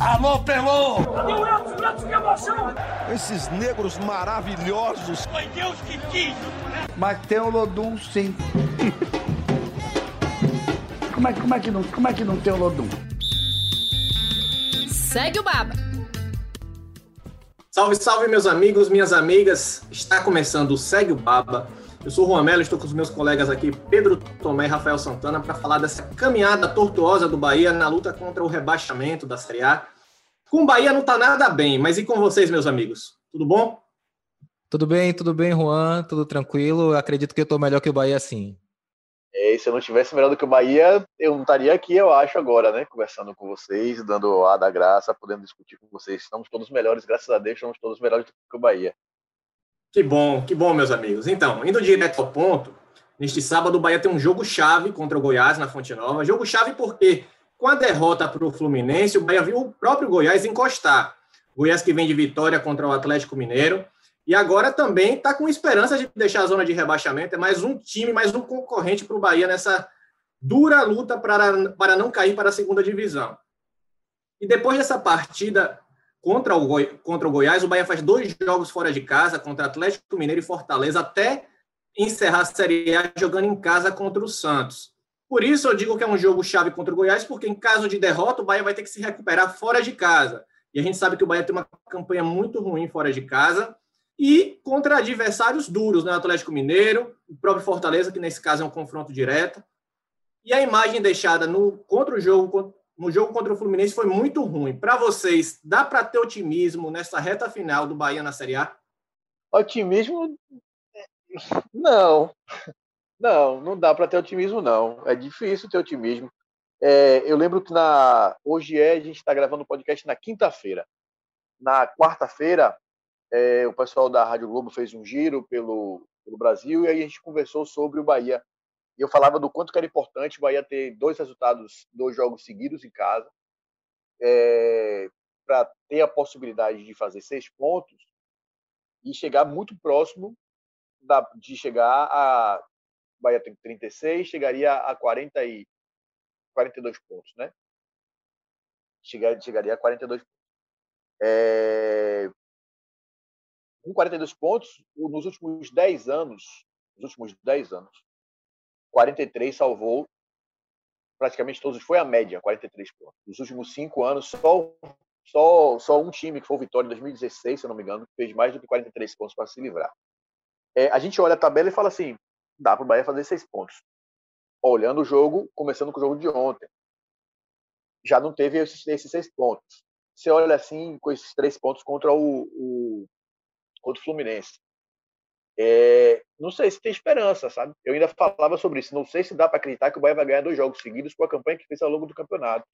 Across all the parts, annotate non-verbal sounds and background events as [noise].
Alô, Pelô! Cadê o Elton? O Elton, que emoção! Esses negros maravilhosos! Foi Deus que quis! Mas tem o Lodum, sim. [laughs] como, é, como, é que não, como é que não tem o Lodum? Segue o Baba. Salve, salve, meus amigos, minhas amigas. Está começando o Segue o Baba. Eu sou o Juan Melo, estou com os meus colegas aqui, Pedro Tomé e Rafael Santana, para falar dessa caminhada tortuosa do Bahia na luta contra o rebaixamento da Série A. Com o Bahia não está nada bem, mas e com vocês, meus amigos? Tudo bom? Tudo bem, tudo bem, Juan, tudo tranquilo. Acredito que eu estou melhor que o Bahia, sim. É, e se eu não tivesse melhor do que o Bahia, eu não estaria aqui, eu acho, agora, né? Conversando com vocês, dando a da graça, podendo discutir com vocês. Estamos todos melhores, graças a Deus, estamos todos melhores do que o Bahia. Que bom, que bom, meus amigos. Então, indo direto ao ponto, neste sábado o Bahia tem um jogo-chave contra o Goiás na Fonte Nova. Jogo-chave porque, com a derrota para o Fluminense, o Bahia viu o próprio Goiás encostar. Goiás que vem de vitória contra o Atlético Mineiro. E agora também está com esperança de deixar a zona de rebaixamento. É mais um time, mais um concorrente para o Bahia nessa dura luta para, para não cair para a segunda divisão. E depois dessa partida contra o, Goi contra o Goiás, o Bahia faz dois jogos fora de casa, contra Atlético Mineiro e Fortaleza, até encerrar a Série A jogando em casa contra o Santos. Por isso eu digo que é um jogo chave contra o Goiás, porque em caso de derrota, o Bahia vai ter que se recuperar fora de casa. E a gente sabe que o Bahia tem uma campanha muito ruim fora de casa e contra adversários duros, né? Atlético Mineiro, o próprio Fortaleza, que nesse caso é um confronto direto. E a imagem deixada no contra o jogo no jogo contra o Fluminense foi muito ruim. Para vocês, dá para ter otimismo nessa reta final do Bahia na Série A? Otimismo? Não. Não, não dá para ter otimismo, não. É difícil ter otimismo. É, eu lembro que na hoje é a gente está gravando o podcast na quinta-feira. Na quarta-feira, é, o pessoal da Rádio Globo fez um giro pelo, pelo Brasil e aí a gente conversou sobre o Bahia e eu falava do quanto que era importante o Bahia ter dois resultados, dois jogos seguidos em casa, é, para ter a possibilidade de fazer seis pontos e chegar muito próximo da, de chegar a. O Bahia tem 36, chegaria a 40 e, 42 pontos, né? Chegaria, chegaria a 42 pontos. É, com 42 pontos, nos últimos 10 anos, nos últimos 10 anos, 43 salvou praticamente todos, foi a média, 43 pontos. Nos últimos cinco anos, só, só, só um time, que foi o Vitória em 2016, se eu não me engano, fez mais do que 43 pontos para se livrar. É, a gente olha a tabela e fala assim, dá para o Bahia fazer seis pontos. Olhando o jogo, começando com o jogo de ontem, já não teve esses, esses seis pontos. Você olha assim, com esses três pontos contra o, o contra o Fluminense. É, não sei se tem esperança, sabe? Eu ainda falava sobre isso. Não sei se dá para acreditar que o Bahia vai ganhar dois jogos seguidos com a campanha que fez ao longo do campeonato.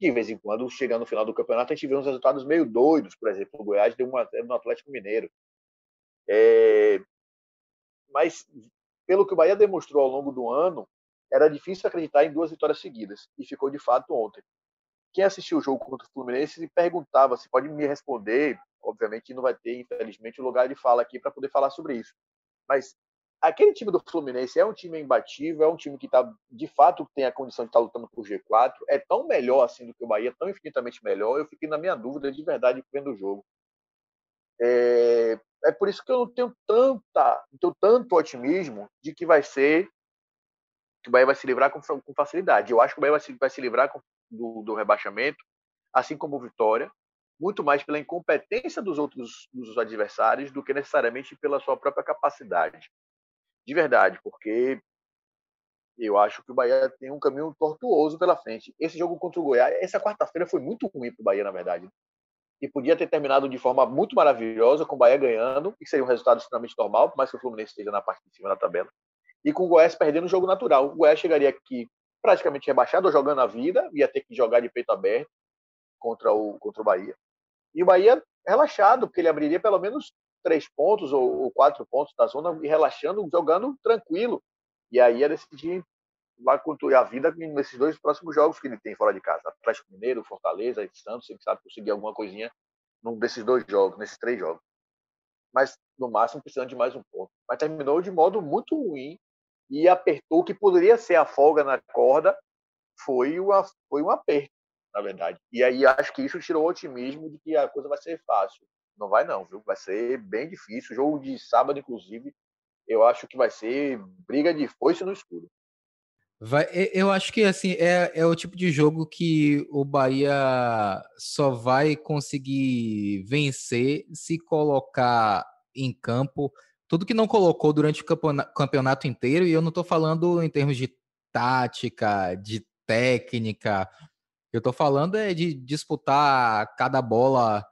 De vez em quando, chegando no final do campeonato, a gente vê uns resultados meio doidos. Por exemplo, o Goiás deu uma no Atlético Mineiro. É, mas, pelo que o Bahia demonstrou ao longo do ano, era difícil acreditar em duas vitórias seguidas. E ficou de fato ontem. Quem assistiu o jogo contra o Fluminense se perguntava se pode me responder obviamente não vai ter, infelizmente, o lugar de fala aqui para poder falar sobre isso. Mas aquele time do Fluminense é um time imbatível, é um time que tá, de fato tem a condição de estar tá lutando por G4, é tão melhor assim do que o Bahia, tão infinitamente melhor. Eu fiquei na minha dúvida de verdade vendo o jogo. É, é por isso que eu não tenho tanta, não tenho tanto otimismo de que vai ser que o Bahia vai se livrar com, com facilidade. Eu acho que o Bahia vai se, vai se livrar com, do, do rebaixamento, assim como o Vitória, muito mais pela incompetência dos outros dos adversários do que necessariamente pela sua própria capacidade. De verdade, porque eu acho que o Bahia tem um caminho tortuoso pela frente. Esse jogo contra o Goiás, essa quarta-feira foi muito ruim para o Bahia, na verdade. E podia ter terminado de forma muito maravilhosa, com o Bahia ganhando, que seria um resultado extremamente normal, por mais que o Fluminense esteja na parte de cima da tabela. E com o Goiás perdendo o jogo natural. O Goiás chegaria aqui praticamente rebaixado, jogando a vida, ia ter que jogar de peito aberto contra o, contra o Bahia. E o Bahia relaxado, porque ele abriria pelo menos três pontos ou, ou quatro pontos da zona e relaxando, jogando tranquilo. E aí ia decidir construir a vida nesses dois próximos jogos que ele tem fora de casa. Atlético Mineiro, Fortaleza e Santos, ele sabe conseguir alguma coisinha num desses dois jogos, nesses três jogos. Mas, no máximo, precisando de mais um ponto. Mas terminou de modo muito ruim e apertou o que poderia ser a folga na corda, foi, uma, foi um aperto na verdade. E aí acho que isso tirou o otimismo de que a coisa vai ser fácil. Não vai não, viu? Vai ser bem difícil. O jogo de sábado, inclusive, eu acho que vai ser briga de foice no escuro. Vai, eu acho que assim é, é o tipo de jogo que o Bahia só vai conseguir vencer se colocar em campo tudo que não colocou durante o campeonato inteiro, e eu não estou falando em termos de tática, de técnica, eu estou falando é de disputar cada bola,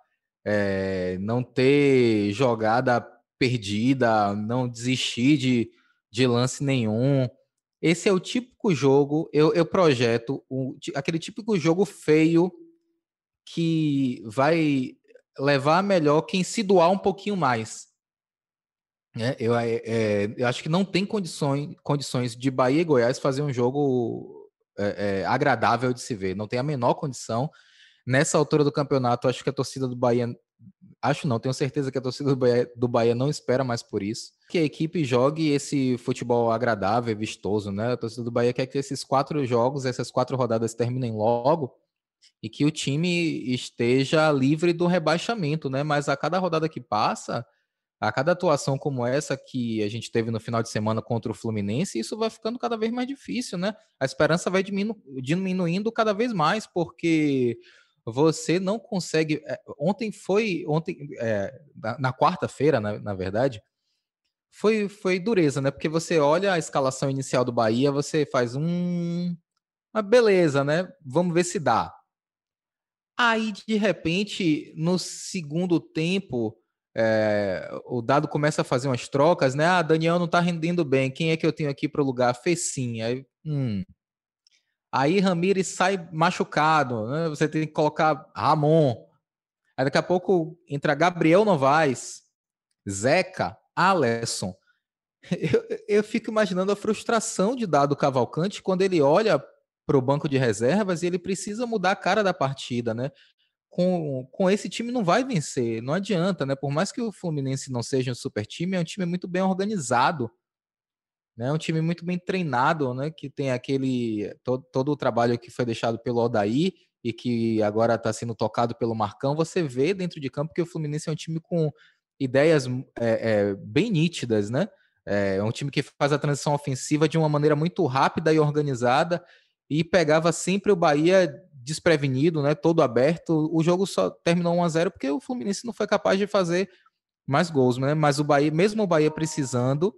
é, não ter jogada perdida, não desistir de, de lance nenhum. Esse é o típico jogo, eu, eu projeto o, aquele típico jogo feio que vai levar melhor quem se doar um pouquinho mais. É, eu, é, eu acho que não tem condições, condições de Bahia e Goiás fazer um jogo é, agradável de se ver. Não tem a menor condição. Nessa altura do campeonato, acho que a torcida do Bahia. Acho não, tenho certeza que a torcida do Bahia, do Bahia não espera mais por isso. Que a equipe jogue esse futebol agradável vistoso, né? A torcida do Bahia quer que esses quatro jogos, essas quatro rodadas terminem logo e que o time esteja livre do rebaixamento, né? Mas a cada rodada que passa, a cada atuação como essa que a gente teve no final de semana contra o Fluminense, isso vai ficando cada vez mais difícil, né? A esperança vai diminu diminuindo cada vez mais, porque você não consegue. É, ontem foi. Ontem, é, na, na quarta-feira, na, na, verdade, foi, foi dureza, né? Porque você olha a escalação inicial do Bahia, você faz um. Mas beleza, né? Vamos ver se dá. Aí, de repente, no segundo tempo é, o dado começa a fazer umas trocas, né? Ah, Daniel não tá rendendo bem. Quem é que eu tenho aqui para o lugar? Fecinho. Aí, hum. Aí Ramires sai machucado, né? Você tem que colocar Ramon. Aí daqui a pouco entra Gabriel Novaes, Zeca, Alesson. [laughs] Eu, eu fico imaginando a frustração de Dado Cavalcante quando ele olha para o banco de reservas e ele precisa mudar a cara da partida, né? Com, com esse time não vai vencer, não adianta, né? Por mais que o Fluminense não seja um super time, é um time muito bem organizado, né? Um time muito bem treinado, né? Que tem aquele todo, todo o trabalho que foi deixado pelo Odaí e que agora está sendo tocado pelo Marcão. Você vê dentro de campo que o Fluminense é um time com ideias é, é, bem nítidas, né? É, é um time que faz a transição ofensiva de uma maneira muito rápida e organizada e pegava sempre o Bahia desprevenido, né, todo aberto. O jogo só terminou 1 a 0 porque o Fluminense não foi capaz de fazer mais gols, né? Mas o Bahia, mesmo o Bahia precisando,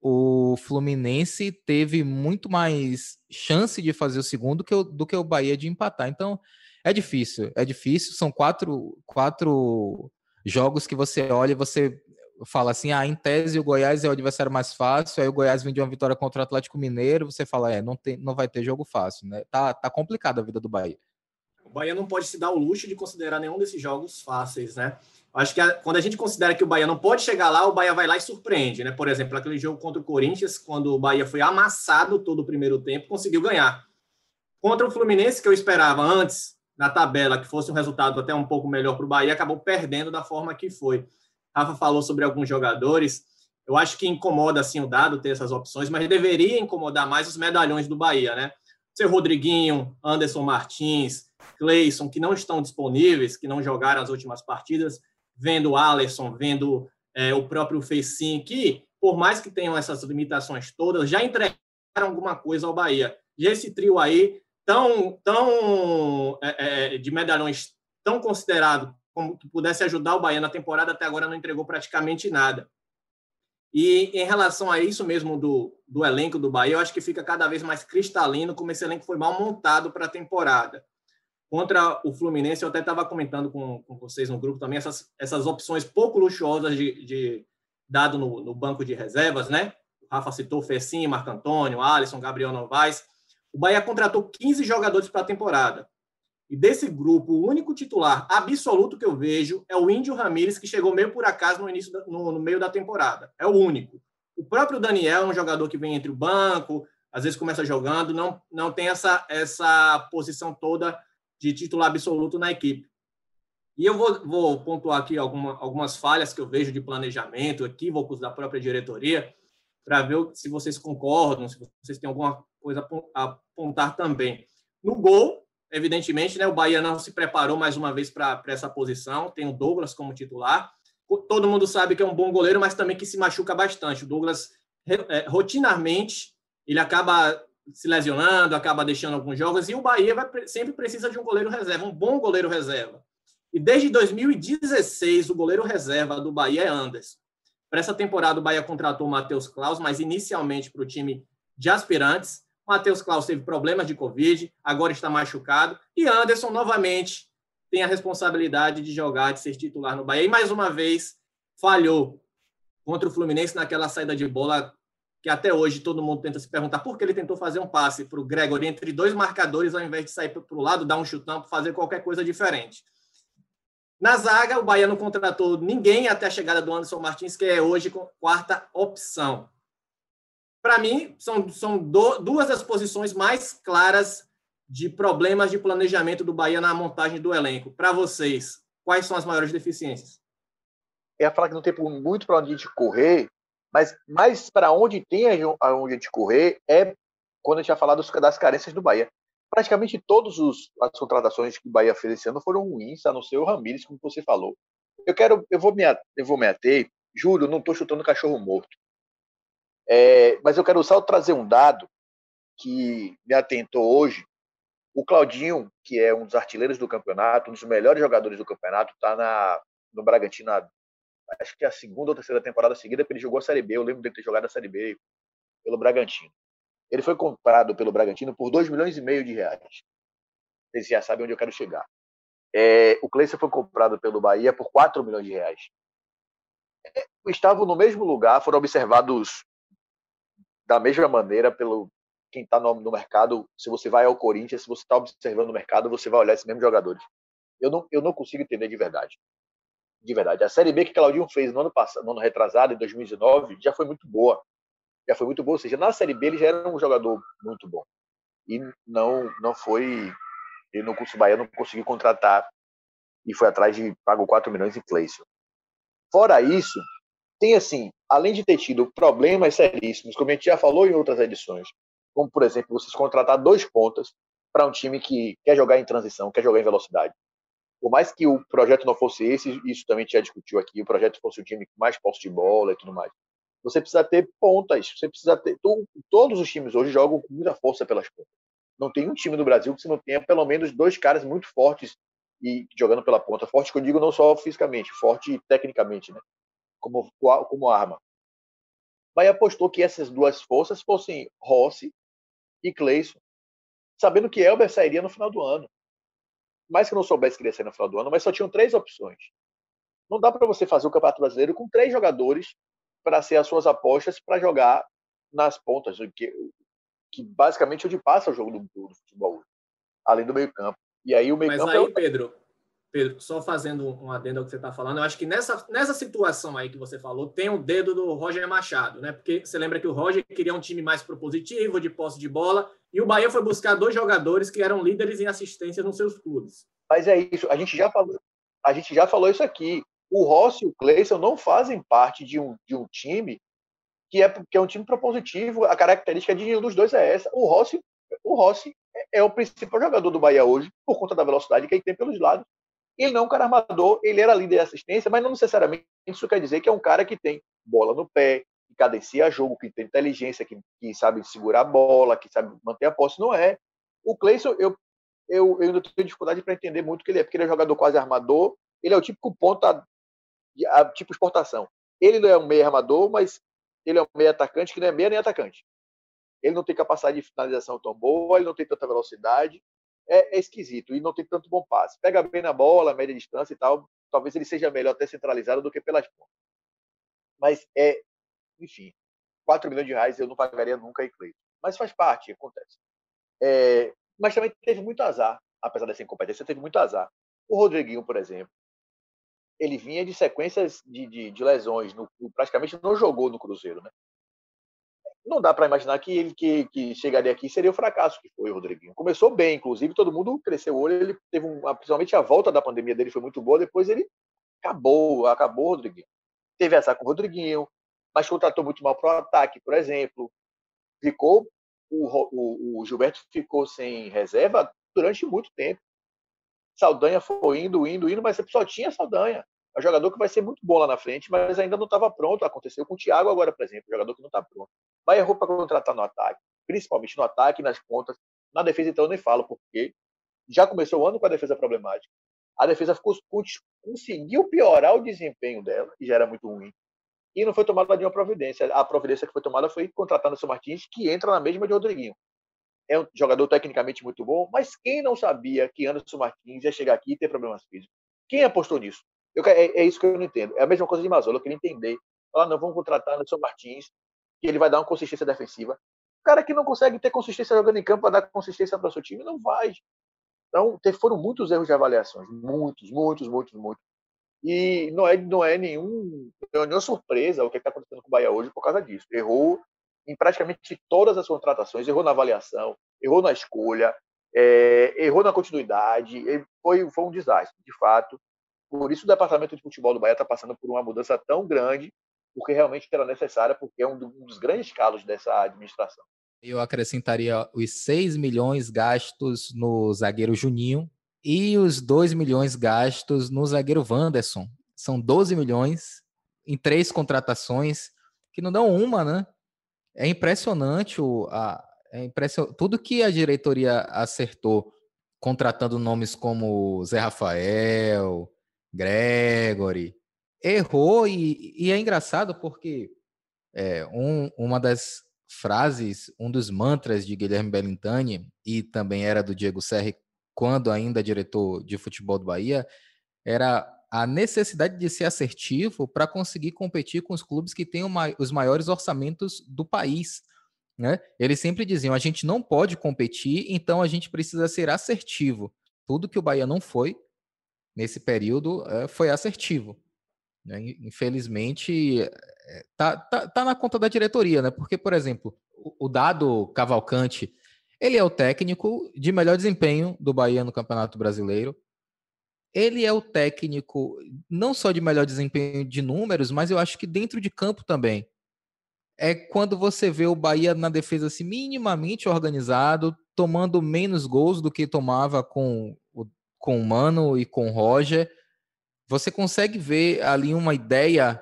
o Fluminense teve muito mais chance de fazer o segundo que o, do que o Bahia de empatar. Então, é difícil, é difícil. São quatro, quatro jogos que você olha e você fala assim, ah, em tese o Goiás é o adversário mais fácil, aí o Goiás vem de uma vitória contra o Atlético Mineiro, você fala, é, não, tem, não vai ter jogo fácil, né? Tá, tá complicada a vida do Bahia. O Bahia não pode se dar o luxo de considerar nenhum desses jogos fáceis, né? Acho que a, quando a gente considera que o Bahia não pode chegar lá, o Bahia vai lá e surpreende, né? Por exemplo, aquele jogo contra o Corinthians, quando o Bahia foi amassado todo o primeiro tempo, conseguiu ganhar. Contra o Fluminense, que eu esperava antes, na tabela, que fosse um resultado até um pouco melhor para o Bahia, acabou perdendo da forma que foi. Rafa falou sobre alguns jogadores. Eu acho que incomoda assim o dado ter essas opções, mas deveria incomodar mais os medalhões do Bahia, né? Seu Rodriguinho, Anderson Martins, Cleison, que não estão disponíveis, que não jogaram as últimas partidas, vendo o Alisson, vendo é, o próprio Fecim, que, por mais que tenham essas limitações todas, já entregaram alguma coisa ao Bahia. E esse trio aí, tão, tão é, é, de medalhões tão considerado como que pudesse ajudar o Bahia na temporada, até agora não entregou praticamente nada. E em relação a isso mesmo do, do elenco do Bahia, eu acho que fica cada vez mais cristalino como esse elenco foi mal montado para a temporada. Contra o Fluminense, eu até estava comentando com, com vocês no grupo também, essas, essas opções pouco luxuosas de, de dado no, no, banco de reservas, né? O Rafa citou Fecim, Marco Antônio, Alisson, Gabriel Novaes. O Bahia contratou 15 jogadores para a temporada. E desse grupo, o único titular absoluto que eu vejo é o Índio Ramírez, que chegou meio por acaso no início, da, no, no, meio da temporada. É o único. O próprio Daniel é um jogador que vem entre o banco, às vezes começa jogando, não, não tem essa, essa posição toda de titular absoluto na equipe. E eu vou, vou pontuar aqui alguma, algumas falhas que eu vejo de planejamento, equívocos da própria diretoria, para ver se vocês concordam, se vocês têm alguma coisa a apontar também. No gol, evidentemente, né, o Bahia não se preparou mais uma vez para essa posição. Tem o Douglas como titular. Todo mundo sabe que é um bom goleiro, mas também que se machuca bastante. O Douglas, é, rotinarmente, ele acaba se lesionando, acaba deixando alguns jogos, e o Bahia vai, sempre precisa de um goleiro reserva, um bom goleiro reserva. E desde 2016, o goleiro reserva do Bahia é Anderson. Para essa temporada, o Bahia contratou o Matheus Klaus, mas inicialmente para o time de aspirantes. Matheus Klaus teve problemas de Covid, agora está machucado. E Anderson, novamente, tem a responsabilidade de jogar, de ser titular no Bahia. E mais uma vez, falhou contra o Fluminense naquela saída de bola que até hoje todo mundo tenta se perguntar por que ele tentou fazer um passe para o Gregory entre dois marcadores ao invés de sair para o lado, dar um chutão, fazer qualquer coisa diferente. Na zaga, o Bahia não contratou ninguém até a chegada do Anderson Martins, que é hoje quarta opção. Para mim, são, são do, duas das posições mais claras de problemas de planejamento do Bahia na montagem do elenco. Para vocês, quais são as maiores deficiências? Eu ia falar que não tem muito para onde a gente correr, mas mais para onde tem aonde a gente correr é quando a gente vai falar dos, das carências do Bahia praticamente todas as contratações que o Bahia fez esse ano foram ruins, a não ser o Ramires, como você falou. Eu quero, eu vou me, eu vou me ater, juro, não estou chutando cachorro morto. É, mas eu quero só trazer um dado que me atentou hoje. O Claudinho, que é um dos artilheiros do campeonato, um dos melhores jogadores do campeonato, está no Bragantino, acho que é a segunda ou terceira temporada seguida, porque ele jogou a Série B. Eu lembro dele ter jogado a Série B pelo Bragantino. Ele foi comprado pelo Bragantino por 2 milhões e meio de reais. Vocês já sabem onde eu quero chegar. É, o Cleiton foi comprado pelo Bahia por 4 milhões de reais. É, estavam no mesmo lugar, foram observados da mesma maneira pelo quem está no, no, mercado. Se você vai ao Corinthians, se você está observando o mercado, você vai olhar esses mesmos jogadores. Eu não, eu não consigo entender de verdade. De verdade. A Série B que Claudinho fez no ano passado, no ano retrasado, em 2019, já foi muito boa já foi muito bom. Ou seja, na Série B ele já era um jogador muito bom. E não, não foi. Ele no curso Bahia não conseguiu contratar e foi atrás de pagou 4 milhões em Cleison. Fora isso, tem assim, além de ter tido problemas seríssimos, como a gente já falou em outras edições, como por exemplo, vocês contratar dois pontas para um time que quer jogar em transição, quer jogar em velocidade. Por mais que o projeto não fosse esse, isso também a gente já discutiu aqui, o projeto fosse um time com mais posse de bola e tudo mais. Você precisa ter pontas. Você precisa ter. todos os times hoje jogam com muita força pelas pontas. Não tem um time do Brasil que você não tenha pelo menos dois caras muito fortes e jogando pela ponta. Forte que eu digo não só fisicamente, forte tecnicamente, né? Como, como arma. Bahia apostou que essas duas forças fossem Rossi e Cleison, sabendo que Elber sairia no final do ano. Mais que não soubesse que ele ia sair no final do ano, mas só tinham três opções. Não dá para você fazer o Campeonato Brasileiro com três jogadores para ser as suas apostas para jogar nas pontas, que, que basicamente é onde passa o jogo do, do, futebol, além do meio campo. E aí o meio Mas campo aí, é o... Pedro, Pedro, só fazendo um adendo ao que você está falando, eu acho que nessa, nessa situação aí que você falou, tem o dedo do Roger Machado, né? Porque você lembra que o Roger queria um time mais propositivo, de posse de bola, e o Bahia foi buscar dois jogadores que eram líderes em assistência nos seus clubes. Mas é isso, a gente já falou, a gente já falou isso aqui o Rossi e o Cleison não fazem parte de um, de um time que é, que é um time propositivo. A característica de nenhum dos dois é essa. O Rossi, o Rossi é, é o principal jogador do Bahia hoje, por conta da velocidade que ele tem pelos lados. Ele não é um cara armador, ele era líder de assistência, mas não necessariamente isso quer dizer que é um cara que tem bola no pé, que cadencia jogo, que tem inteligência, que, que sabe segurar a bola, que sabe manter a posse. Não é. O Cleison, eu, eu, eu ainda tenho dificuldade para entender muito que ele é, porque ele é jogador quase armador, ele é o típico ponta tipo exportação. Ele não é um meio armador, mas ele é um meio atacante que não é meia nem atacante. Ele não tem capacidade de finalização tão boa, ele não tem tanta velocidade, é, é esquisito e não tem tanto bom passe. Pega bem na bola, média distância e tal, talvez ele seja melhor até centralizado do que pelas pontas. Mas é, enfim, 4 milhões de reais eu não pagaria nunca em Cleiton. Mas faz parte, acontece. É, mas também teve muito azar, apesar dessa incompetência, teve muito azar. O Rodriguinho, por exemplo, ele vinha de sequências de, de, de lesões, no, praticamente não jogou no Cruzeiro, né? Não dá para imaginar que ele que, que chegaria aqui seria o fracasso que foi o Rodriguinho. Começou bem, inclusive, todo mundo cresceu o olho, ele teve um, principalmente a volta da pandemia dele foi muito boa, depois ele acabou, acabou o Rodriguinho. Teve essa com o Rodriguinho, mas contratou muito mal para o ataque, por exemplo. Ficou o, o, o Gilberto ficou sem reserva durante muito tempo. Saldanha foi indo, indo, indo, mas só tinha Saldanha. É um jogador que vai ser muito bom lá na frente, mas ainda não estava pronto. Aconteceu com o Thiago agora, por exemplo, jogador que não está pronto. Vai errou para contratar no ataque, principalmente no ataque, nas pontas. Na defesa, então, eu nem falo, porque já começou o ano com a defesa problemática. A defesa ficou, conseguiu piorar o desempenho dela, que já era muito ruim. E não foi tomada nenhuma providência. A providência que foi tomada foi contratar o seu Martins, que entra na mesma de Rodriguinho é um jogador tecnicamente muito bom, mas quem não sabia que Anderson Martins ia chegar aqui e ter problemas físicos? Quem apostou nisso? Eu, é, é, isso que eu não entendo. É a mesma coisa de Mazola, eu queria entender. Falar, não, vamos contratar Anderson Martins, que ele vai dar uma consistência defensiva. O cara que não consegue ter consistência jogando em campo para dar consistência para o seu time, não vai. Então, foram muitos erros de avaliações. Muitos, muitos, muitos, muitos. E não é, não é nenhum, é nenhuma surpresa o que está acontecendo com o Bahia hoje por causa disso. Errou em praticamente todas as contratações, errou na avaliação, errou na escolha, é, errou na continuidade, foi, foi um desastre, de fato. Por isso o departamento de futebol do Bahia está passando por uma mudança tão grande, porque realmente era necessária, porque é um dos grandes calos dessa administração. Eu acrescentaria os 6 milhões gastos no zagueiro Juninho e os 2 milhões gastos no zagueiro Wanderson. São 12 milhões em três contratações, que não dão uma, né? É impressionante o, a, é tudo que a diretoria acertou, contratando nomes como Zé Rafael, Gregory, errou e, e é engraçado porque é, um, uma das frases, um dos mantras de Guilherme Bellintani e também era do Diego Serri quando ainda diretor de futebol do Bahia, era a necessidade de ser assertivo para conseguir competir com os clubes que têm os maiores orçamentos do país. Né? Eles sempre diziam: a gente não pode competir, então a gente precisa ser assertivo. Tudo que o Bahia não foi nesse período é, foi assertivo. Né? Infelizmente, é, tá, tá, tá, na conta da diretoria, né? Porque, por exemplo, o, o Dado Cavalcante, ele é o técnico de melhor desempenho do Bahia no Campeonato Brasileiro ele é o técnico não só de melhor desempenho de números, mas eu acho que dentro de campo também. É quando você vê o Bahia na defesa assim, minimamente organizado, tomando menos gols do que tomava com com o Mano e com o Roger. Você consegue ver ali uma ideia,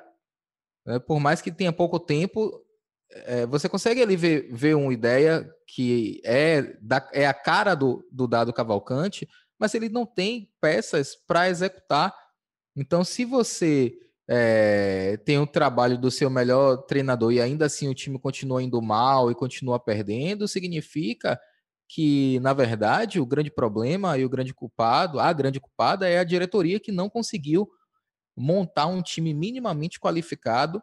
né, por mais que tenha pouco tempo, é, você consegue ali ver, ver uma ideia que é, da, é a cara do, do Dado Cavalcante, mas ele não tem peças para executar. Então, se você é, tem o trabalho do seu melhor treinador e ainda assim o time continua indo mal e continua perdendo, significa que, na verdade, o grande problema e o grande culpado, a grande culpada é a diretoria que não conseguiu montar um time minimamente qualificado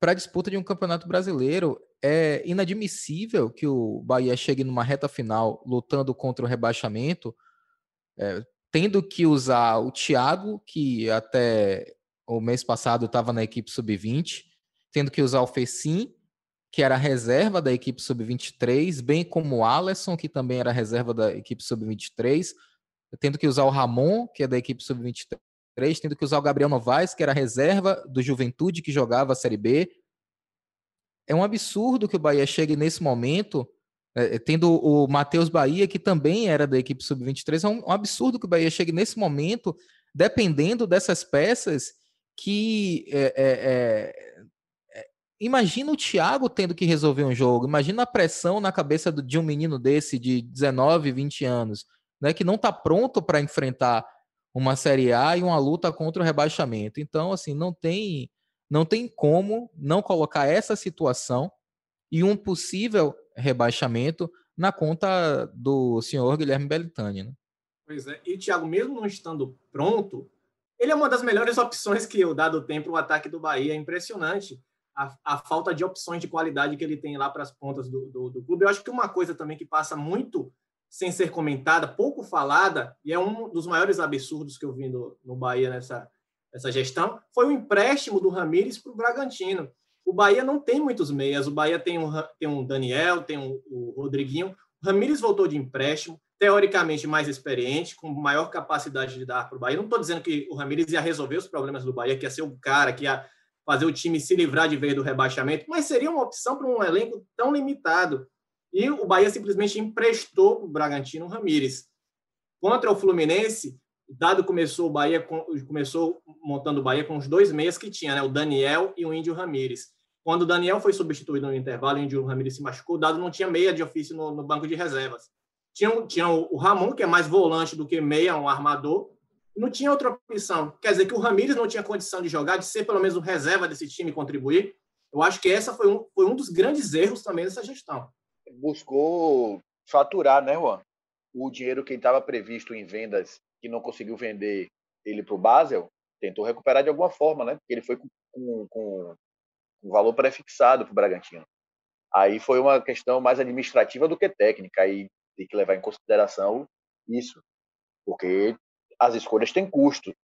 para a disputa de um campeonato brasileiro. É inadmissível que o Bahia chegue numa reta final lutando contra o rebaixamento é, tendo que usar o Thiago, que até o mês passado estava na equipe sub-20, tendo que usar o Fecim, que era reserva da equipe sub-23, bem como o Alisson, que também era reserva da equipe sub-23, tendo que usar o Ramon, que é da equipe sub-23, tendo que usar o Gabriel Novaes, que era reserva do Juventude, que jogava a Série B. É um absurdo que o Bahia chegue nesse momento é, é, tendo o Matheus Bahia, que também era da equipe sub-23, é um, um, absurdo que o Bahia chegue nesse momento, dependendo dessas peças, que é, é, é, imagina o Thiago tendo que resolver um jogo, imagina a pressão na cabeça de um menino desse de 19, 20 anos, né, que não está pronto para enfrentar uma Série A e uma luta contra o rebaixamento. Então, assim, não tem, não tem como não colocar essa situação e um possível rebaixamento na conta do senhor Guilherme Belitani. Né? Pois é, e o Thiago, mesmo não estando pronto, ele é uma das melhores opções que eu dado tempo o ataque do Bahia. É impressionante a, a, falta de opções de qualidade que ele tem lá para as pontas do, do, do, clube. Eu acho que uma coisa também que passa muito sem ser comentada, pouco falada, e é um dos maiores absurdos que eu vi no, no Bahia nessa, nessa gestão, foi o empréstimo do Ramires para o Bragantino. O Bahia não tem muitos meias. O Bahia tem um, tem um Daniel, tem um, o Rodriguinho. O Ramires voltou de empréstimo, teoricamente mais experiente, com maior capacidade de dar para o Bahia. Não estou dizendo que o Ramires ia resolver os problemas do Bahia, que ia ser o cara que ia fazer o time se livrar de vez do rebaixamento, mas seria uma opção para um elenco tão limitado. E o Bahia simplesmente emprestou o Bragantino Ramires. Contra o Fluminense, Dado começou o Bahia com, começou montando o Bahia com os dois meias que tinha, né? O Daniel e o Índio Ramírez. Quando o Daniel foi substituído no intervalo, o Índio Ramírez se machucou, o Dado não tinha meia de ofício no, no banco de reservas. Tinha, tinha o Ramon, que é mais volante do que meia, um armador, não tinha outra opção. Quer dizer que o Ramírez não tinha condição de jogar, de ser pelo menos o reserva desse time e contribuir. Eu acho que essa foi um, foi um dos grandes erros também dessa gestão. Buscou faturar, né, Juan? O dinheiro que estava previsto em vendas, que não conseguiu vender ele para o Basel, tentou recuperar de alguma forma, né? Porque ele foi com, com, com um valor pré-fixado para o Bragantino. Aí foi uma questão mais administrativa do que técnica. Aí tem que levar em consideração isso, porque as escolhas têm custo.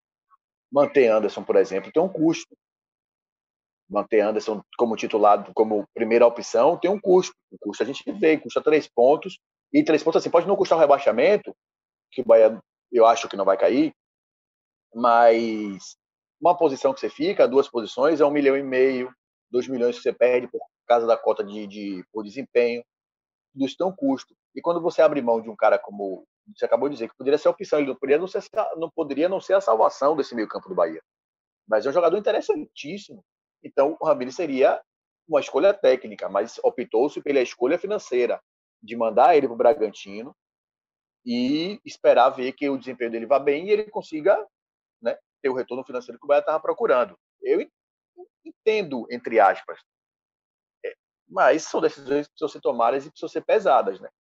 Manter Anderson, por exemplo, tem um custo. Manter Anderson como titular, como primeira opção, tem um custo. O custo a gente vê, custa três pontos. E três pontos, assim, pode não custar um rebaixamento, que o Bahia, eu acho que não vai cair, mas uma posição que você fica, duas posições, é um milhão e meio, dois milhões que você perde por causa da cota de, de por desempenho. Tudo isso tem um custo. E quando você abre mão de um cara como você acabou de dizer, que poderia ser a opção, ele não poderia não ser, não poderia não ser a salvação desse meio campo do Bahia. Mas é um jogador interessantíssimo. Então, o Ramires seria uma escolha técnica, mas optou-se pela escolha financeira, de mandar ele para o Bragantino e esperar ver que o desempenho dele vá bem e ele consiga né, ter o retorno financeiro que o Bahia estava procurando. Eu entendo, entre aspas, é, mas são decisões que precisam ser tomadas e precisam ser pesadas. Né?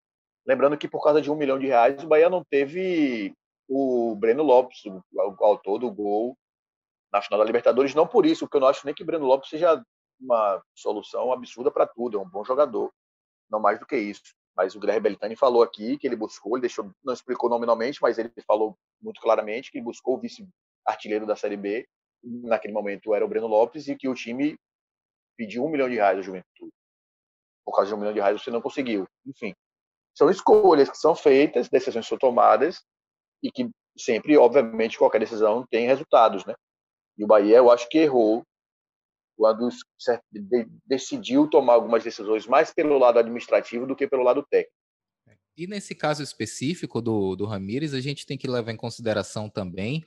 Lembrando que por causa de um milhão de reais, o Bahia não teve o Breno Lopes, o, autor do gol na final da Libertadores. Não por isso, porque eu não acho nem que o Breno Lopes seja uma solução absurda para tudo. É um bom jogador, não mais do que isso. Mas o Guilherme Belitani falou aqui que ele buscou, ele deixou, não explicou nominalmente, mas ele falou muito claramente que ele buscou o vice-artilheiro da Série B. Naquele momento era o Breno Lopes e que o time pediu um milhão de reais à Juventude. Por causa de um milhão de reais você não conseguiu. Enfim, são escolhas que são feitas, decisões são tomadas e que sempre, obviamente, qualquer decisão tem resultados, né? E o Bahia, eu acho que errou quando decidiu tomar algumas decisões mais pelo lado administrativo do que pelo lado técnico. E nesse caso específico do, do Ramires, a gente tem que levar em consideração também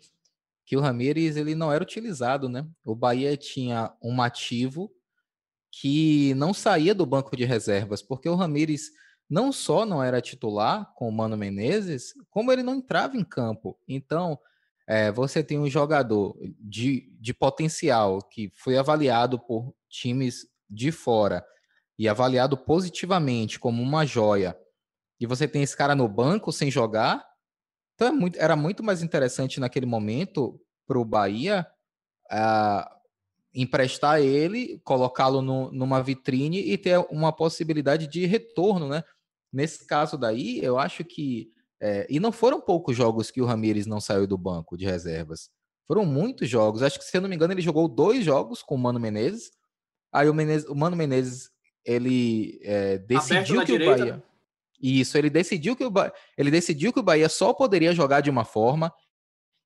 que o Ramires ele não era utilizado, né? O Bahia tinha um ativo que não saía do banco de reservas, porque o Ramires não só não era titular com o Mano Menezes, como ele não entrava em campo. Então, é, você tem um jogador de, de potencial que foi avaliado por times de fora e avaliado positivamente como uma joia, e você tem esse cara no banco sem jogar, então é muito, era muito mais interessante naquele momento para o Bahia uh, emprestar ele, colocá-lo numa vitrine e ter uma possibilidade de retorno, né? Nesse caso daí, eu acho que. É, e não foram poucos jogos que o Ramires não saiu do banco de reservas. Foram muitos jogos. Acho que, se eu não me engano, ele jogou dois jogos com o Mano Menezes. Aí o, Menezes, o Mano Menezes ele é, decidiu que direita. o Bahia. Isso, ele decidiu que o ba... ele decidiu que o Bahia só poderia jogar de uma forma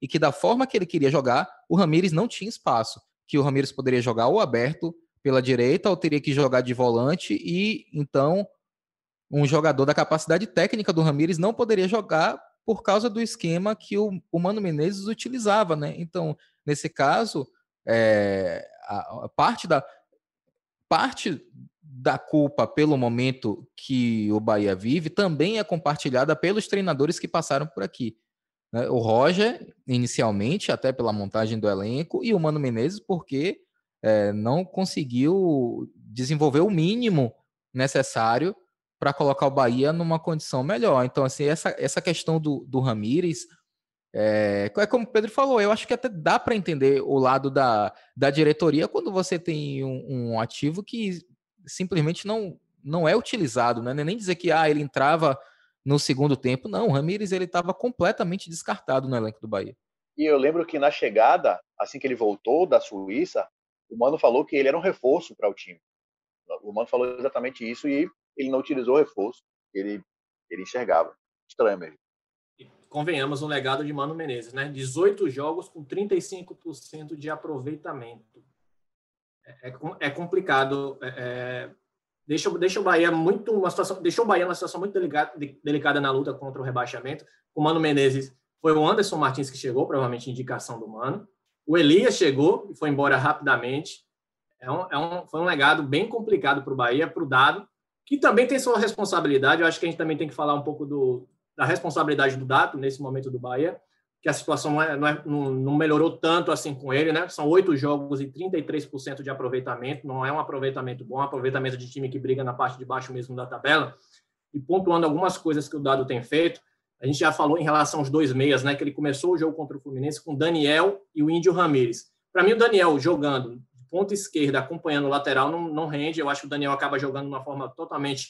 e que da forma que ele queria jogar, o Ramires não tinha espaço. Que o Ramires poderia jogar ou aberto pela direita ou teria que jogar de volante e então um jogador da capacidade técnica do Ramires não poderia jogar por causa do esquema que o, o Mano Menezes utilizava, né? Então, nesse caso, é, a, a parte da parte da culpa pelo momento que o Bahia vive também é compartilhada pelos treinadores que passaram por aqui. Né? O Roger, inicialmente, até pela montagem do elenco, e o Mano Menezes, porque é, não conseguiu desenvolver o mínimo necessário para colocar o Bahia numa condição melhor. Então, assim, essa, essa questão do, do Ramires, é, é como o Pedro falou, eu acho que até dá para entender o lado da, da diretoria quando você tem um, um, ativo que simplesmente não, não é utilizado, né? Nem dizer que ah, ele entrava no segundo tempo. Não, o Ramires ele estava completamente descartado no elenco do Bahia. E eu lembro que na chegada, assim que ele voltou da Suíça, o Mano falou que ele era um reforço para o time. O Mano falou exatamente isso e ele não utilizou o reforço ele, ele enxergava. Estranho mesmo. Convenhamos o legado de Mano Menezes, né? 18 jogos com 35% de aproveitamento. É, é, é complicado é, é, deixa, deixa o Bahia muito uma situação, deixou o Bahia numa situação muito delicada, delicada na luta contra o rebaixamento. O Mano Menezes foi o Anderson Martins que chegou, provavelmente indicação do Mano. O Elias chegou e foi embora rapidamente. É um, é um, foi um legado bem complicado para o Bahia, para o Dado, que também tem sua responsabilidade. Eu acho que a gente também tem que falar um pouco do, da responsabilidade do Dado nesse momento do Bahia, que a situação não, é, não, é, não, melhorou tanto assim com ele, né? São oito jogos e 33% de aproveitamento, não é um aproveitamento bom, é um aproveitamento de time que briga na parte de baixo mesmo da tabela. E pontuando algumas coisas que o Dado tem feito, a gente já falou em relação aos dois meias, né? Que ele começou o jogo contra o Fluminense com Daniel e o Índio Ramírez. Para mim, o Daniel jogando ponta esquerda, acompanhando o lateral, não, não rende. Eu acho que o Daniel acaba jogando de uma forma totalmente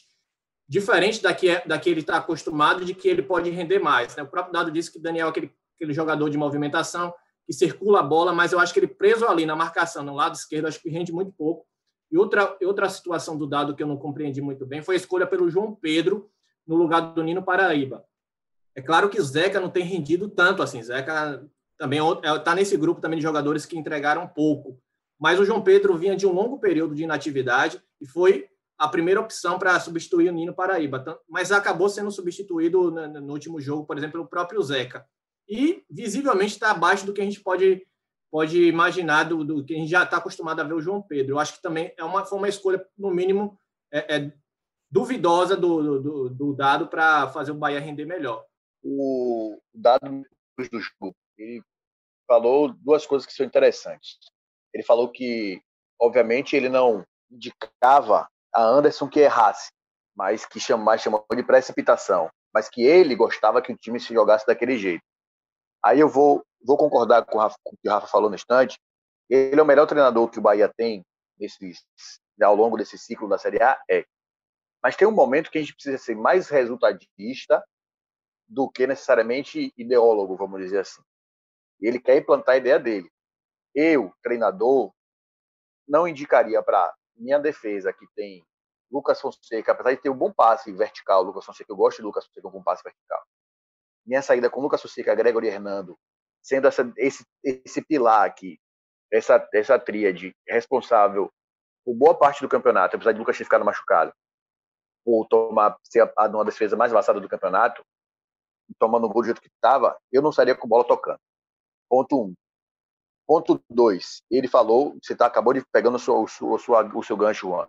diferente da que, é, da que ele está acostumado, de que ele pode render mais. Né? O próprio Dado disse que o Daniel é aquele aquele jogador de movimentação que circula a bola, mas eu acho que ele preso ali na marcação, no lado esquerdo, acho que rende muito pouco. E outra, outra situação do dado que eu não compreendi muito bem foi a escolha pelo João Pedro no lugar do Nino Paraíba. É claro que Zeca não tem rendido tanto assim. Zeca também está é, tá nesse grupo também de jogadores que entregaram pouco. Mas o João Pedro vinha de um longo período de inatividade e foi a primeira opção para substituir o Nino Paraíba. Mas acabou sendo substituído no último jogo, por exemplo, o próprio Zeca e visivelmente está abaixo do que a gente pode, pode imaginar, do, do que a gente já está acostumado a ver o João Pedro. Eu acho que também é uma, foi uma escolha, no mínimo, é, é duvidosa do, do, do dado para fazer o Bahia render melhor. O dado do jogo, ele falou duas coisas que são interessantes. Ele falou que, obviamente, ele não indicava a Anderson que errasse, mas que chamou, chamou de precipitação, mas que ele gostava que o time se jogasse daquele jeito. Aí eu vou, vou concordar com o, Rafa, com o que o Rafa falou no instante. Ele é o melhor treinador que o Bahia tem nesse, ao longo desse ciclo da Série A? É. Mas tem um momento que a gente precisa ser mais resultadista do que necessariamente ideólogo, vamos dizer assim. Ele quer implantar a ideia dele. Eu, treinador, não indicaria para minha defesa, que tem Lucas Fonseca, apesar de ter um bom passe vertical, Lucas Fonseca, eu gosto de Lucas Fonseca com passe vertical minha saída com Lucas Sucica, Gregory Hernando, sendo essa, esse, esse pilar aqui, essa, essa tríade responsável por boa parte do campeonato, apesar de Lucas ter ficado machucado, por tomar, ser a, a, uma defesa mais avançada do campeonato, tomando o gol do jeito que estava, eu não estaria com bola tocando. Ponto um. Ponto dois. Ele falou, você tá, acabou de pegando o seu, o seu, o seu gancho, Juan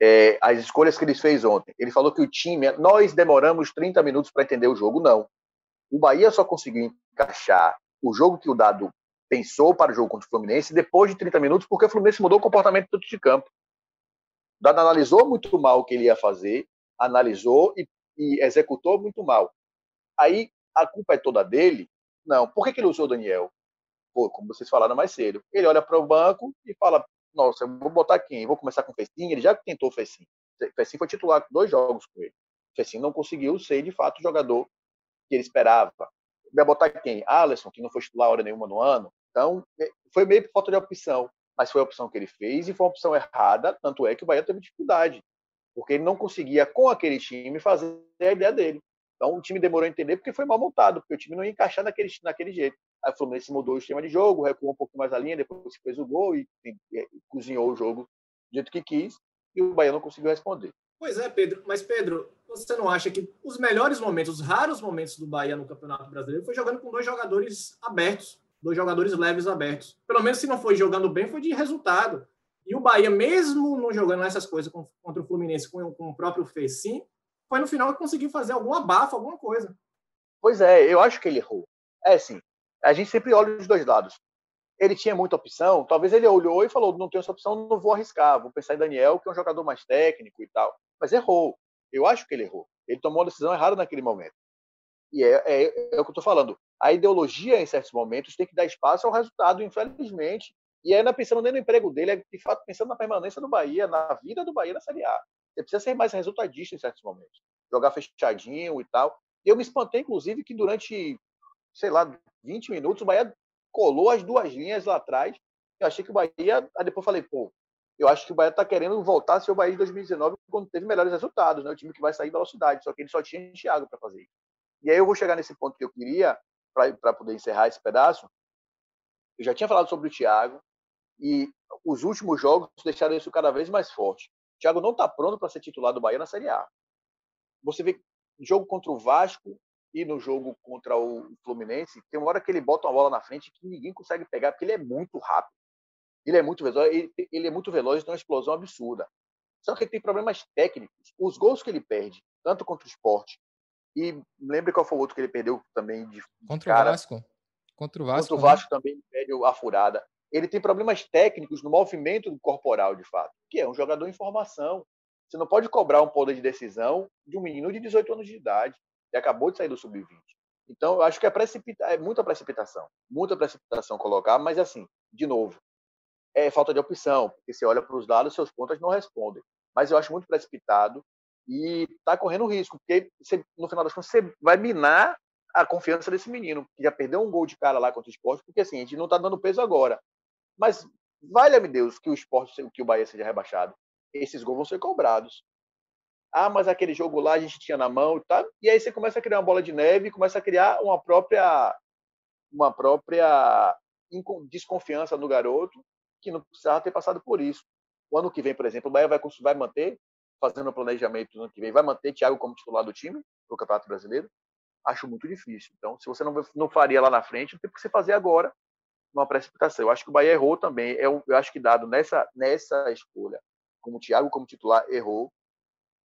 é, as escolhas que ele fez ontem. Ele falou que o time, nós demoramos 30 minutos para entender o jogo. Não. O Bahia só conseguiu encaixar o jogo que o Dado pensou para o jogo contra o Fluminense depois de 30 minutos, porque o Fluminense mudou o comportamento do de campo. O Dado analisou muito mal o que ele ia fazer, analisou e, e executou muito mal. Aí a culpa é toda dele? Não. Por que, que ele usou o Daniel? Pô, como vocês falaram mais cedo. Ele olha para o banco e fala: nossa, eu vou botar quem? Vou começar com o Fecim. Ele já tentou o Fecim. O foi titular dois jogos com ele. O não conseguiu ser, de fato, o jogador que ele esperava. Vai botar quem? Alisson, que não foi titular hora nenhuma no ano. Então, é, foi meio por falta de opção. Mas foi a opção que ele fez e foi uma opção errada. Tanto é que o Bahia teve dificuldade. Porque ele não conseguia, com aquele time, fazer a ideia dele. Então, o time demorou a entender porque foi mal montado, porque o time não ia encaixar naquele, naquele jeito. Aí o Fluminense mudou o esquema de jogo, recuou um pouco mais a linha, depois fez o gol e, e, e cozinhou o jogo do jeito que quis, e o Bahia não conseguiu responder. Pois é, Pedro. Mas, Pedro, você não acha que os melhores momentos, os raros momentos do Bahia no Campeonato Brasileiro foi jogando com dois jogadores abertos, dois jogadores leves abertos? Pelo menos se não foi jogando bem, foi de resultado. E o Bahia, mesmo não jogando essas coisas contra o Fluminense com, com o próprio Fecim, foi no final que conseguiu fazer algum abafo, alguma coisa. Pois é, eu acho que ele errou. É assim, a gente sempre olha os dois lados. Ele tinha muita opção, talvez ele olhou e falou: não tenho essa opção, não vou arriscar, vou pensar em Daniel, que é um jogador mais técnico e tal. Mas errou. Eu acho que ele errou. Ele tomou uma decisão errada naquele momento. E é, é, é o que eu estou falando. A ideologia, em certos momentos, tem que dar espaço ao resultado, infelizmente. E aí, é pensando nem no emprego dele, é de fato pensando na permanência do Bahia, na vida do Bahia na Série A. Você precisa ser mais resultadista em certos momentos. Jogar fechadinho e tal. Eu me espantei, inclusive, que durante sei lá, 20 minutos, o Bahia colou as duas linhas lá atrás. Eu achei que o Bahia. Aí depois falei, pô, eu acho que o Bahia está querendo voltar a ser o Bahia de 2019 quando teve melhores resultados, né? O time que vai sair velocidade, só que ele só tinha Thiago para fazer isso. E aí eu vou chegar nesse ponto que eu queria, para poder encerrar esse pedaço. Eu já tinha falado sobre o Thiago, e os últimos jogos deixaram isso cada vez mais forte. O Thiago não está pronto para ser titular do Bahia na Série A. Você vê jogo contra o Vasco e no jogo contra o Fluminense, tem uma hora que ele bota uma bola na frente que ninguém consegue pegar, porque ele é muito rápido. Ele é muito veloz, ele, ele é muito veloz, tem uma explosão absurda. Só que ele tem problemas técnicos. Os gols que ele perde, tanto contra o esporte, e lembre qual foi o outro que ele perdeu também de, contra cara, o Vasco. Contra o Vasco. Contra o Vasco né? também perde a furada. Ele tem problemas técnicos no movimento corporal, de fato, que é um jogador em formação. Você não pode cobrar um poder de decisão de um menino de 18 anos de idade, que acabou de sair do sub-20. Então, eu acho que é, precipita... é muita precipitação. Muita precipitação colocar, mas assim, de novo, é falta de opção, porque você olha para os lados, seus pontas não respondem. Mas eu acho muito precipitado e está correndo risco, porque você, no final das contas você vai minar a confiança desse menino, que já perdeu um gol de cara lá contra o esporte, porque assim, a gente não está dando peso agora. Mas valha-me Deus que o esporte, que o Bahia seja rebaixado. Esses gols vão ser cobrados. Ah, mas aquele jogo lá a gente tinha na mão, tá? E aí você começa a criar uma bola de neve, começa a criar uma própria uma própria desconfiança no garoto que não precisava ter passado por isso. O ano que vem, por exemplo, o Bahia vai, vai manter, fazendo o planejamento no ano que vem, vai manter Thiago como titular do time do Campeonato Brasileiro? Acho muito difícil. Então, se você não, não faria lá na frente, não tem que você fazer agora uma precipitação. Eu acho que o Bahia errou também. Eu, eu acho que dado nessa, nessa escolha, como o Thiago como titular errou,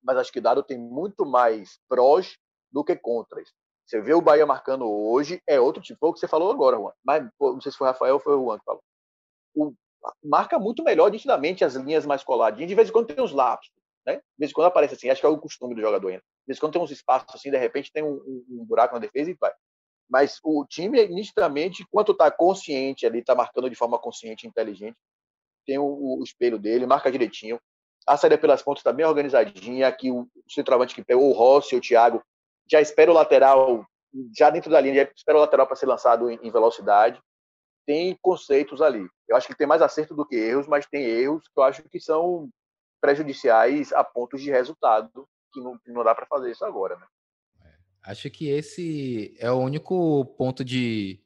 mas acho que dado tem muito mais prós do que contras. Você vê o Bahia marcando hoje, é outro tipo, o que você falou agora, Juan. Mas não sei se foi o Rafael ou foi o Juan que falou. O, marca muito melhor nitidamente as linhas mais coladinhas. De vez em quando tem uns lapsos, né? De vez em quando aparece assim, acho que é o costume do jogador ainda. De vez em quando tem uns espaços assim, de repente tem um, um, um buraco na defesa e vai. Mas o time, nitidamente, enquanto está consciente ali, está marcando de forma consciente inteligente, tem o, o, espelho dele, marca direitinho. A saída pelas pontas está bem organizadinha. Aqui o, centroavante que pegou, o Rossi, o Thiago, já espera o lateral, já dentro da linha, já espera o lateral para ser lançado em, em velocidade. Tem conceitos ali. Eu acho que tem mais acerto do que erros, mas tem erros que eu acho que são prejudiciais a pontos de resultado, que não, não dá para fazer isso agora, né? Acho que esse é o único ponto de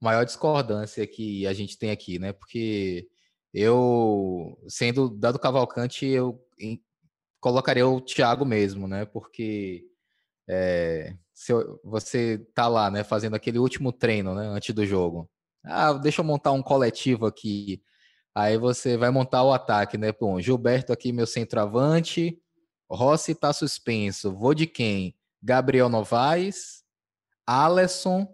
maior discordância que a gente tem aqui, né? Porque eu, sendo dado Cavalcante, eu colocaria o Thiago mesmo, né? Porque é, se você tá lá, né, fazendo aquele último treino, né, antes do jogo. Ah, deixa eu montar um coletivo aqui. Aí você vai montar o ataque, né? Bom, Gilberto aqui, meu centroavante. Rossi tá suspenso. Vou de quem? Gabriel Novaes, Alisson,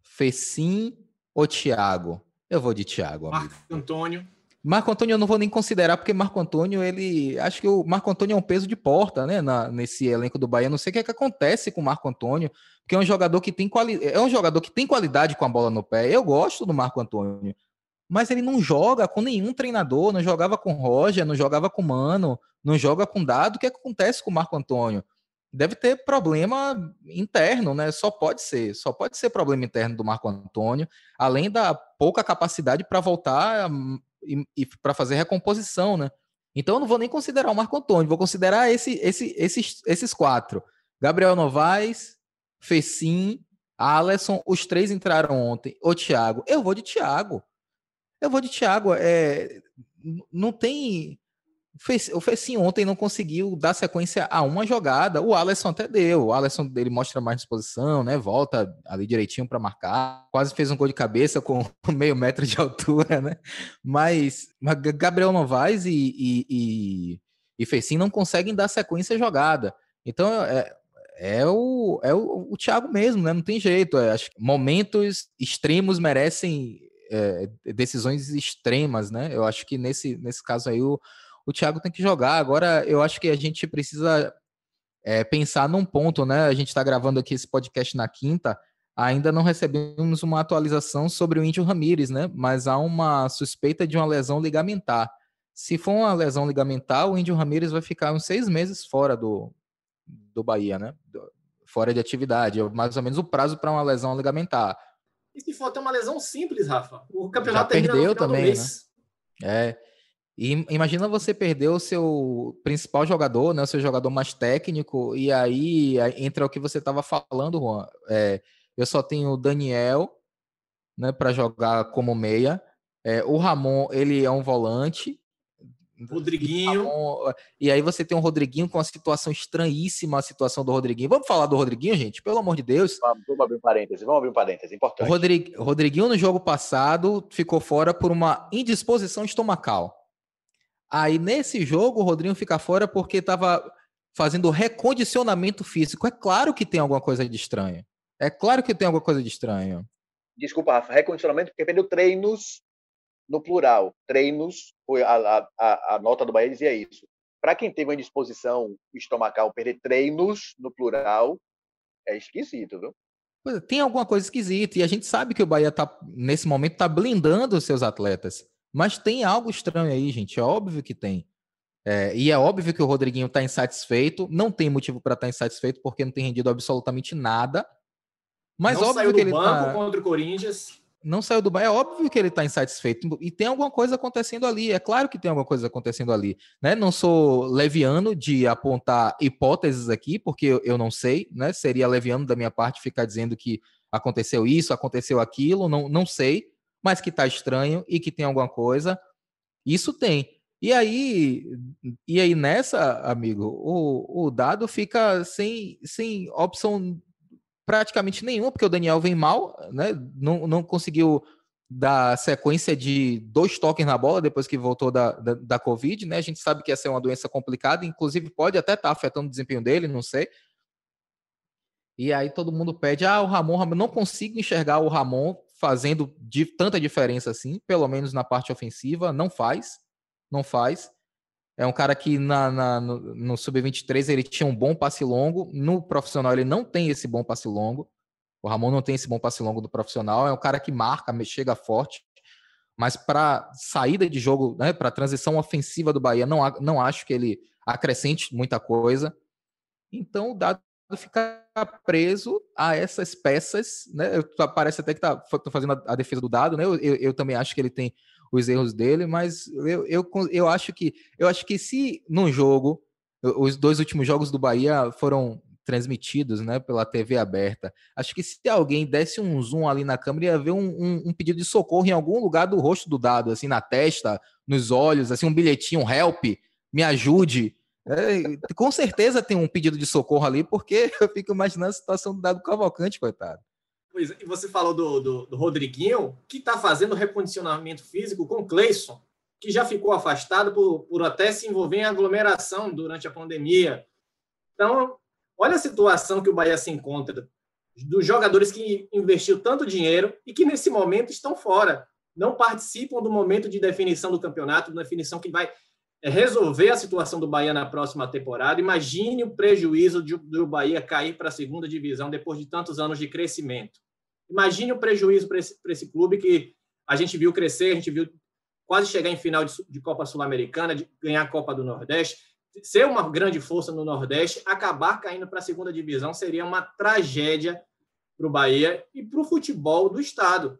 Fecim ou Thiago? Eu vou de Thiago. Marco Antônio. Marco Antônio eu não vou nem considerar, porque Marco Antônio, ele. Acho que o Marco Antônio é um peso de porta, né? Na, nesse elenco do Bahia. Não sei o que, é que acontece com o Marco Antônio, porque é um jogador que tem quali... é um jogador que tem qualidade com a bola no pé. Eu gosto do Marco Antônio. Mas ele não joga com nenhum treinador, não jogava com Roger, não jogava com Mano, não joga com Dado. O que, é que acontece com o Marco Antônio? deve ter problema interno, né? Só pode ser, só pode ser problema interno do Marco Antônio, além da pouca capacidade para voltar e, e para fazer recomposição, né? Então eu não vou nem considerar o Marco Antônio, vou considerar esse, esse, esses, esses quatro: Gabriel Novaes, Fecim, Alisson, os três entraram ontem. O Thiago, eu vou de Thiago. Eu vou de Thiago. É, não tem o Fecim ontem não conseguiu dar sequência a uma jogada. O Alisson até deu. O Alisson ele mostra mais disposição, né? Volta ali direitinho para marcar. Quase fez um gol de cabeça com [laughs] meio metro de altura, né? Mas, Gabriel Novaes e, e, e, e não conseguem dar sequência à jogada. Então é, é o, é o, o Thiago mesmo, né? Não tem jeito. É, acho momentos extremos merecem é, decisões extremas, né? Eu acho que nesse, nesse caso aí o o Thiago tem que jogar. Agora, eu acho que a gente precisa é, pensar num ponto, né? A gente está gravando aqui esse podcast na quinta, ainda não recebemos uma atualização sobre o Índio Ramírez, né? Mas há uma suspeita de uma lesão ligamentar. Se for uma lesão ligamentar, o Índio Ramírez vai ficar uns seis meses fora do, do Bahia, né? fora de atividade. É mais ou menos o prazo para uma lesão ligamentar. E se for ter uma lesão simples, Rafa? O campeonato Já perdeu também, né? É. E imagina você perder o seu principal jogador, né, o seu jogador mais técnico, e aí entra o que você estava falando, Juan. É, eu só tenho o Daniel né, para jogar como meia. É, o Ramon, ele é um volante, Rodriguinho. E aí você tem um Rodriguinho com uma situação estranhíssima, a situação do Rodriguinho. Vamos falar do Rodriguinho, gente? Pelo amor de Deus. Vamos, vamos abrir um parêntese, vamos abrir um parêntese, importante. Rodrig... Rodriguinho no jogo passado ficou fora por uma indisposição estomacal. Aí nesse jogo o Rodriguinho fica fora porque estava fazendo recondicionamento físico. É claro que tem alguma coisa de estranho. É claro que tem alguma coisa de estranho. Desculpa, Rafa, recondicionamento porque perdeu treinos no plural. Treinos, foi a, a, a nota do Bahia dizia isso. Para quem teve uma disposição estomacal, perder treinos no plural é esquisito, viu? É, tem alguma coisa esquisita. E a gente sabe que o Bahia tá, nesse momento, está blindando os seus atletas. Mas tem algo estranho aí, gente. É óbvio que tem. É, e é óbvio que o Rodriguinho está insatisfeito. Não tem motivo para estar tá insatisfeito, porque não tem rendido absolutamente nada. Mas não óbvio saiu que do ele banco tá... contra o Corinthians. Não saiu do banco. É óbvio que ele está insatisfeito. E tem alguma coisa acontecendo ali. É claro que tem alguma coisa acontecendo ali. Né? Não sou leviano de apontar hipóteses aqui, porque eu, eu não sei. Né? Seria leviano da minha parte ficar dizendo que aconteceu isso, aconteceu aquilo. Não, não sei. Mas que está estranho e que tem alguma coisa. Isso tem. E aí, e aí nessa, amigo, o, o dado fica sem, sem opção praticamente nenhuma, porque o Daniel vem mal, né? Não, não conseguiu dar sequência de dois toques na bola depois que voltou da, da, da Covid, né? A gente sabe que essa é uma doença complicada, inclusive pode até estar tá afetando o desempenho dele, não sei. E aí todo mundo pede, ah, o Ramon, Ramon, não consigo enxergar o Ramon fazendo de tanta diferença assim, pelo menos na parte ofensiva, não faz, não faz. É um cara que na, na no, no Sub-23 ele tinha um bom passe longo. No profissional ele não tem esse bom passe longo. O Ramon não tem esse bom passe longo do profissional. É um cara que marca, chega forte. Mas para saída de jogo, né, para transição ofensiva do Bahia, não, não acho que ele acrescente muita coisa. Então o dado fica preso a essas peças, né? Parece até que tá, fazendo a, a defesa do dado, né? Eu, eu, eu, também acho que ele tem os erros dele, mas eu, eu, eu acho que eu acho que se num jogo os dois últimos jogos do Bahia foram transmitidos né, pela TV aberta. Acho que se alguém desse um zoom ali na câmera, ia ver um, um, um, pedido de socorro em algum lugar do rosto do dado, assim, na testa, nos olhos, assim, um bilhetinho, um help, me ajude. É, com certeza tem um pedido de socorro ali, porque [laughs] eu fico imaginando a situação do dado Cavalcante, coitado. Pois, e você falou do, do, do Rodriguinho, que está fazendo recondicionamento físico com o Cleison, que já ficou afastado por, por até se envolver em aglomeração durante a pandemia. Então, olha a situação que o Bahia se encontra dos jogadores que investiu tanto dinheiro e que nesse momento estão fora, não participam do momento de definição do campeonato, definição que vai resolver a situação do Bahia na próxima temporada. Imagine o prejuízo do Bahia cair para a segunda divisão depois de tantos anos de crescimento. Imagine o prejuízo para esse, esse clube que a gente viu crescer, a gente viu quase chegar em final de, de Copa Sul-Americana, ganhar a Copa do Nordeste, ser uma grande força no Nordeste, acabar caindo para a segunda divisão seria uma tragédia para o Bahia e para o futebol do estado.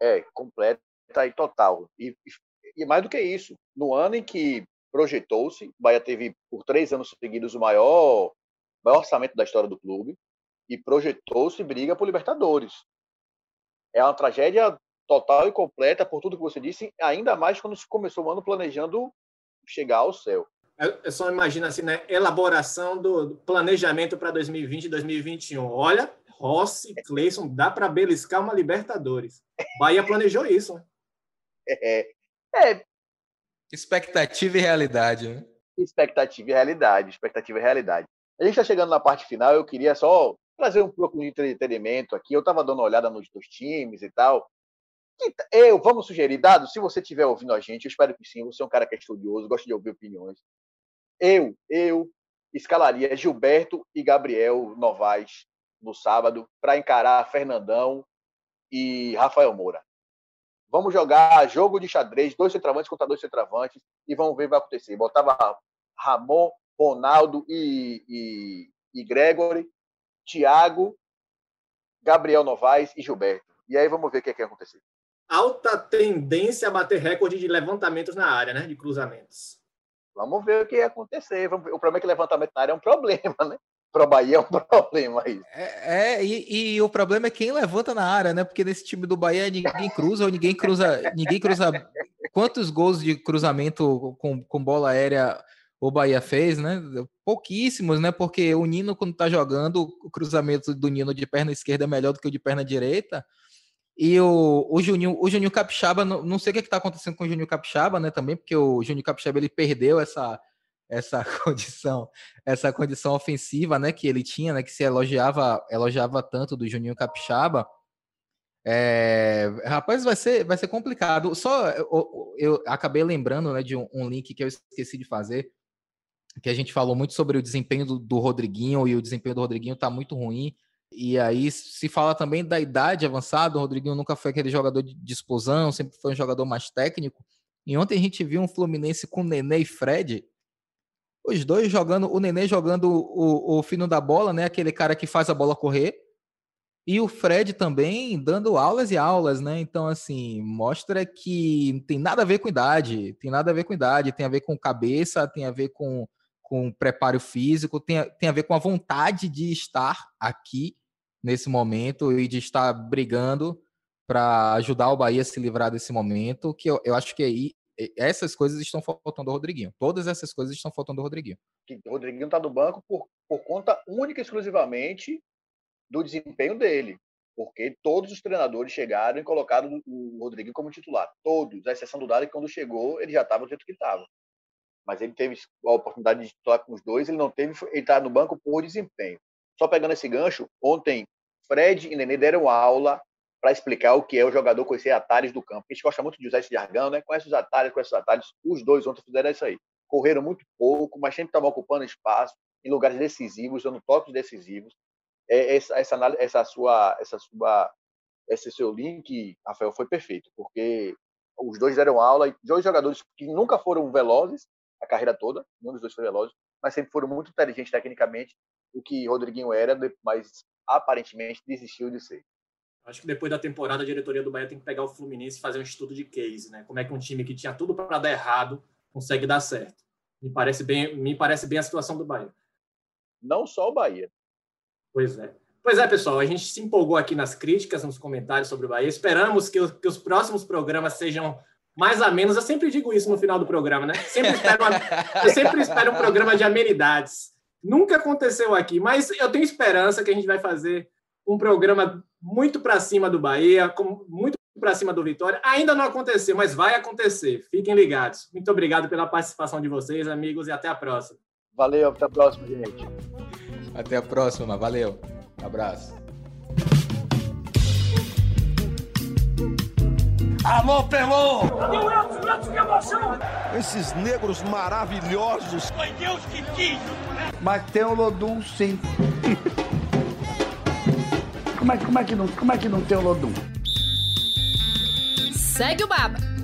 É, completa e total. E, e mais do que isso, no ano em que projetou-se, Bahia teve por três anos seguidos o maior, maior orçamento da história do clube e projetou-se briga por Libertadores é uma tragédia total e completa por tudo que você disse, ainda mais quando se começou o ano planejando chegar ao céu. Eu só imagino assim, né? Elaboração do planejamento para 2020 e 2021. Olha, Rossi, Cleison, dá para beliscar uma Libertadores. Bahia planejou isso. Né? É, é. Expectativa e realidade, né? Expectativa e realidade, expectativa e realidade. A gente está chegando na parte final, eu queria só trazer um pouco de entretenimento aqui. Eu estava dando uma olhada nos dois times e tal. Eu, vamos sugerir, Dado, se você estiver ouvindo a gente, eu espero que sim, você é um cara que é estudioso, gosta de ouvir opiniões. Eu, eu escalaria Gilberto e Gabriel Novaes no sábado para encarar Fernandão e Rafael Moura. Vamos jogar jogo de xadrez, dois centravantes contra dois centravantes e vamos ver o que vai acontecer. Botava Ramon, Ronaldo e, e, e Gregory Thiago, Gabriel Novaes e Gilberto. E aí vamos ver o que, é que vai acontecer. Alta tendência a bater recorde de levantamentos na área, né? De cruzamentos. Vamos ver o que ia acontecer. O problema é que levantamento na área é um problema, né? Para o Bahia é um [laughs] problema isso. É, é e, e, o problema é quem levanta na área, né? Porque nesse time do Bahia ninguém cruza ou ninguém cruza, ninguém cruza quantos gols de cruzamento com, com bola aérea o Bahia fez, né? Pouquíssimos, né? Porque o Nino, quando tá jogando, o cruzamento do Nino de perna esquerda é melhor do que o de perna direita. E o, o Juninho, o Juninho Capixaba, não, não sei o que, está acontecendo com o Juninho Capixaba, né? Também, porque o Juninho Capixaba ele perdeu essa, essa [laughs] condição, essa condição ofensiva, né? Que ele tinha, né? Que se elogiava, elogiava tanto do Juninho Capixaba. É, rapaz, vai ser, vai ser complicado. Só eu, eu acabei lembrando né, de um, um, link que eu esqueci de fazer, que a gente falou muito sobre o desempenho do, do Rodriguinho e o desempenho do Rodriguinho está muito ruim. E aí se fala também da idade avançada. O Rodriguinho nunca foi aquele jogador de explosão, sempre foi um jogador mais técnico. E ontem a gente viu um Fluminense com Nenê e Fred. Os dois jogando, o Nenê jogando o, o fino da bola, né? Aquele cara que faz a bola correr e o Fred também dando aulas e aulas, né? Então, assim, mostra que tem nada a ver com idade, tem nada a ver com idade, tem a ver com cabeça, tem a ver com, com preparo físico, tem a, tem a ver com a vontade de estar aqui nesse momento e de estar brigando para ajudar o Bahia a se livrar desse momento, que eu, eu acho que aí essas coisas estão faltando ao Rodriguinho. Todas essas coisas estão faltando ao Rodriguinho. O Rodriguinho está no banco por, por conta única e exclusivamente do desempenho dele, porque todos os treinadores chegaram e colocaram o Rodriguinho como titular. Todos, à exceção do Dado, que quando chegou, ele já estava do jeito que estava. Mas ele teve a oportunidade de titular com os dois, ele não teve, ele está no banco por desempenho. Só pegando esse gancho, ontem Fred e Nenê deram aula para explicar o que é o jogador conhecer atalhos do campo. A gente gosta muito de usar esse jargão, né? Conhece os atalhos, conhece os atalhos. Os dois ontem fizeram isso aí. Correram muito pouco, mas sempre estavam ocupando espaço em lugares decisivos, dando toques decisivos. É, essa, essa, essa sua, essa sua, esse seu link, Rafael, foi perfeito, porque os dois deram aula, e dois jogadores que nunca foram velozes a carreira toda, nenhum dos dois foi veloz, mas sempre foram muito inteligentes tecnicamente, o que Rodriguinho era, mas aparentemente desistiu de ser. Acho que depois da temporada a diretoria do Bahia tem que pegar o Fluminense e fazer um estudo de case, né? Como é que um time que tinha tudo para dar errado consegue dar certo? Me parece bem, me parece bem a situação do Bahia. Não só o Bahia, Pois é. Pois é, pessoal, a gente se empolgou aqui nas críticas, nos comentários sobre o Bahia. Esperamos que, que os próximos programas sejam mais a menos. Eu sempre digo isso no final do programa, né? Sempre espero uma, [laughs] eu sempre espero um programa de amenidades. Nunca aconteceu aqui, mas eu tenho esperança que a gente vai fazer um programa muito para cima do Bahia, muito para cima do Vitória. Ainda não aconteceu, mas vai acontecer. Fiquem ligados. Muito obrigado pela participação de vocês, amigos, e até a próxima. Valeu, até a próxima, gente. Até a próxima, valeu. Um abraço. Alô, Pelô! Cadê o Elton? O Elton, que emoção! Esses negros maravilhosos. Foi Deus que quis, né? Mas tem o Lodum, sim. [laughs] como, é, como, é que não, como é que não tem o Lodum? Segue o Baba.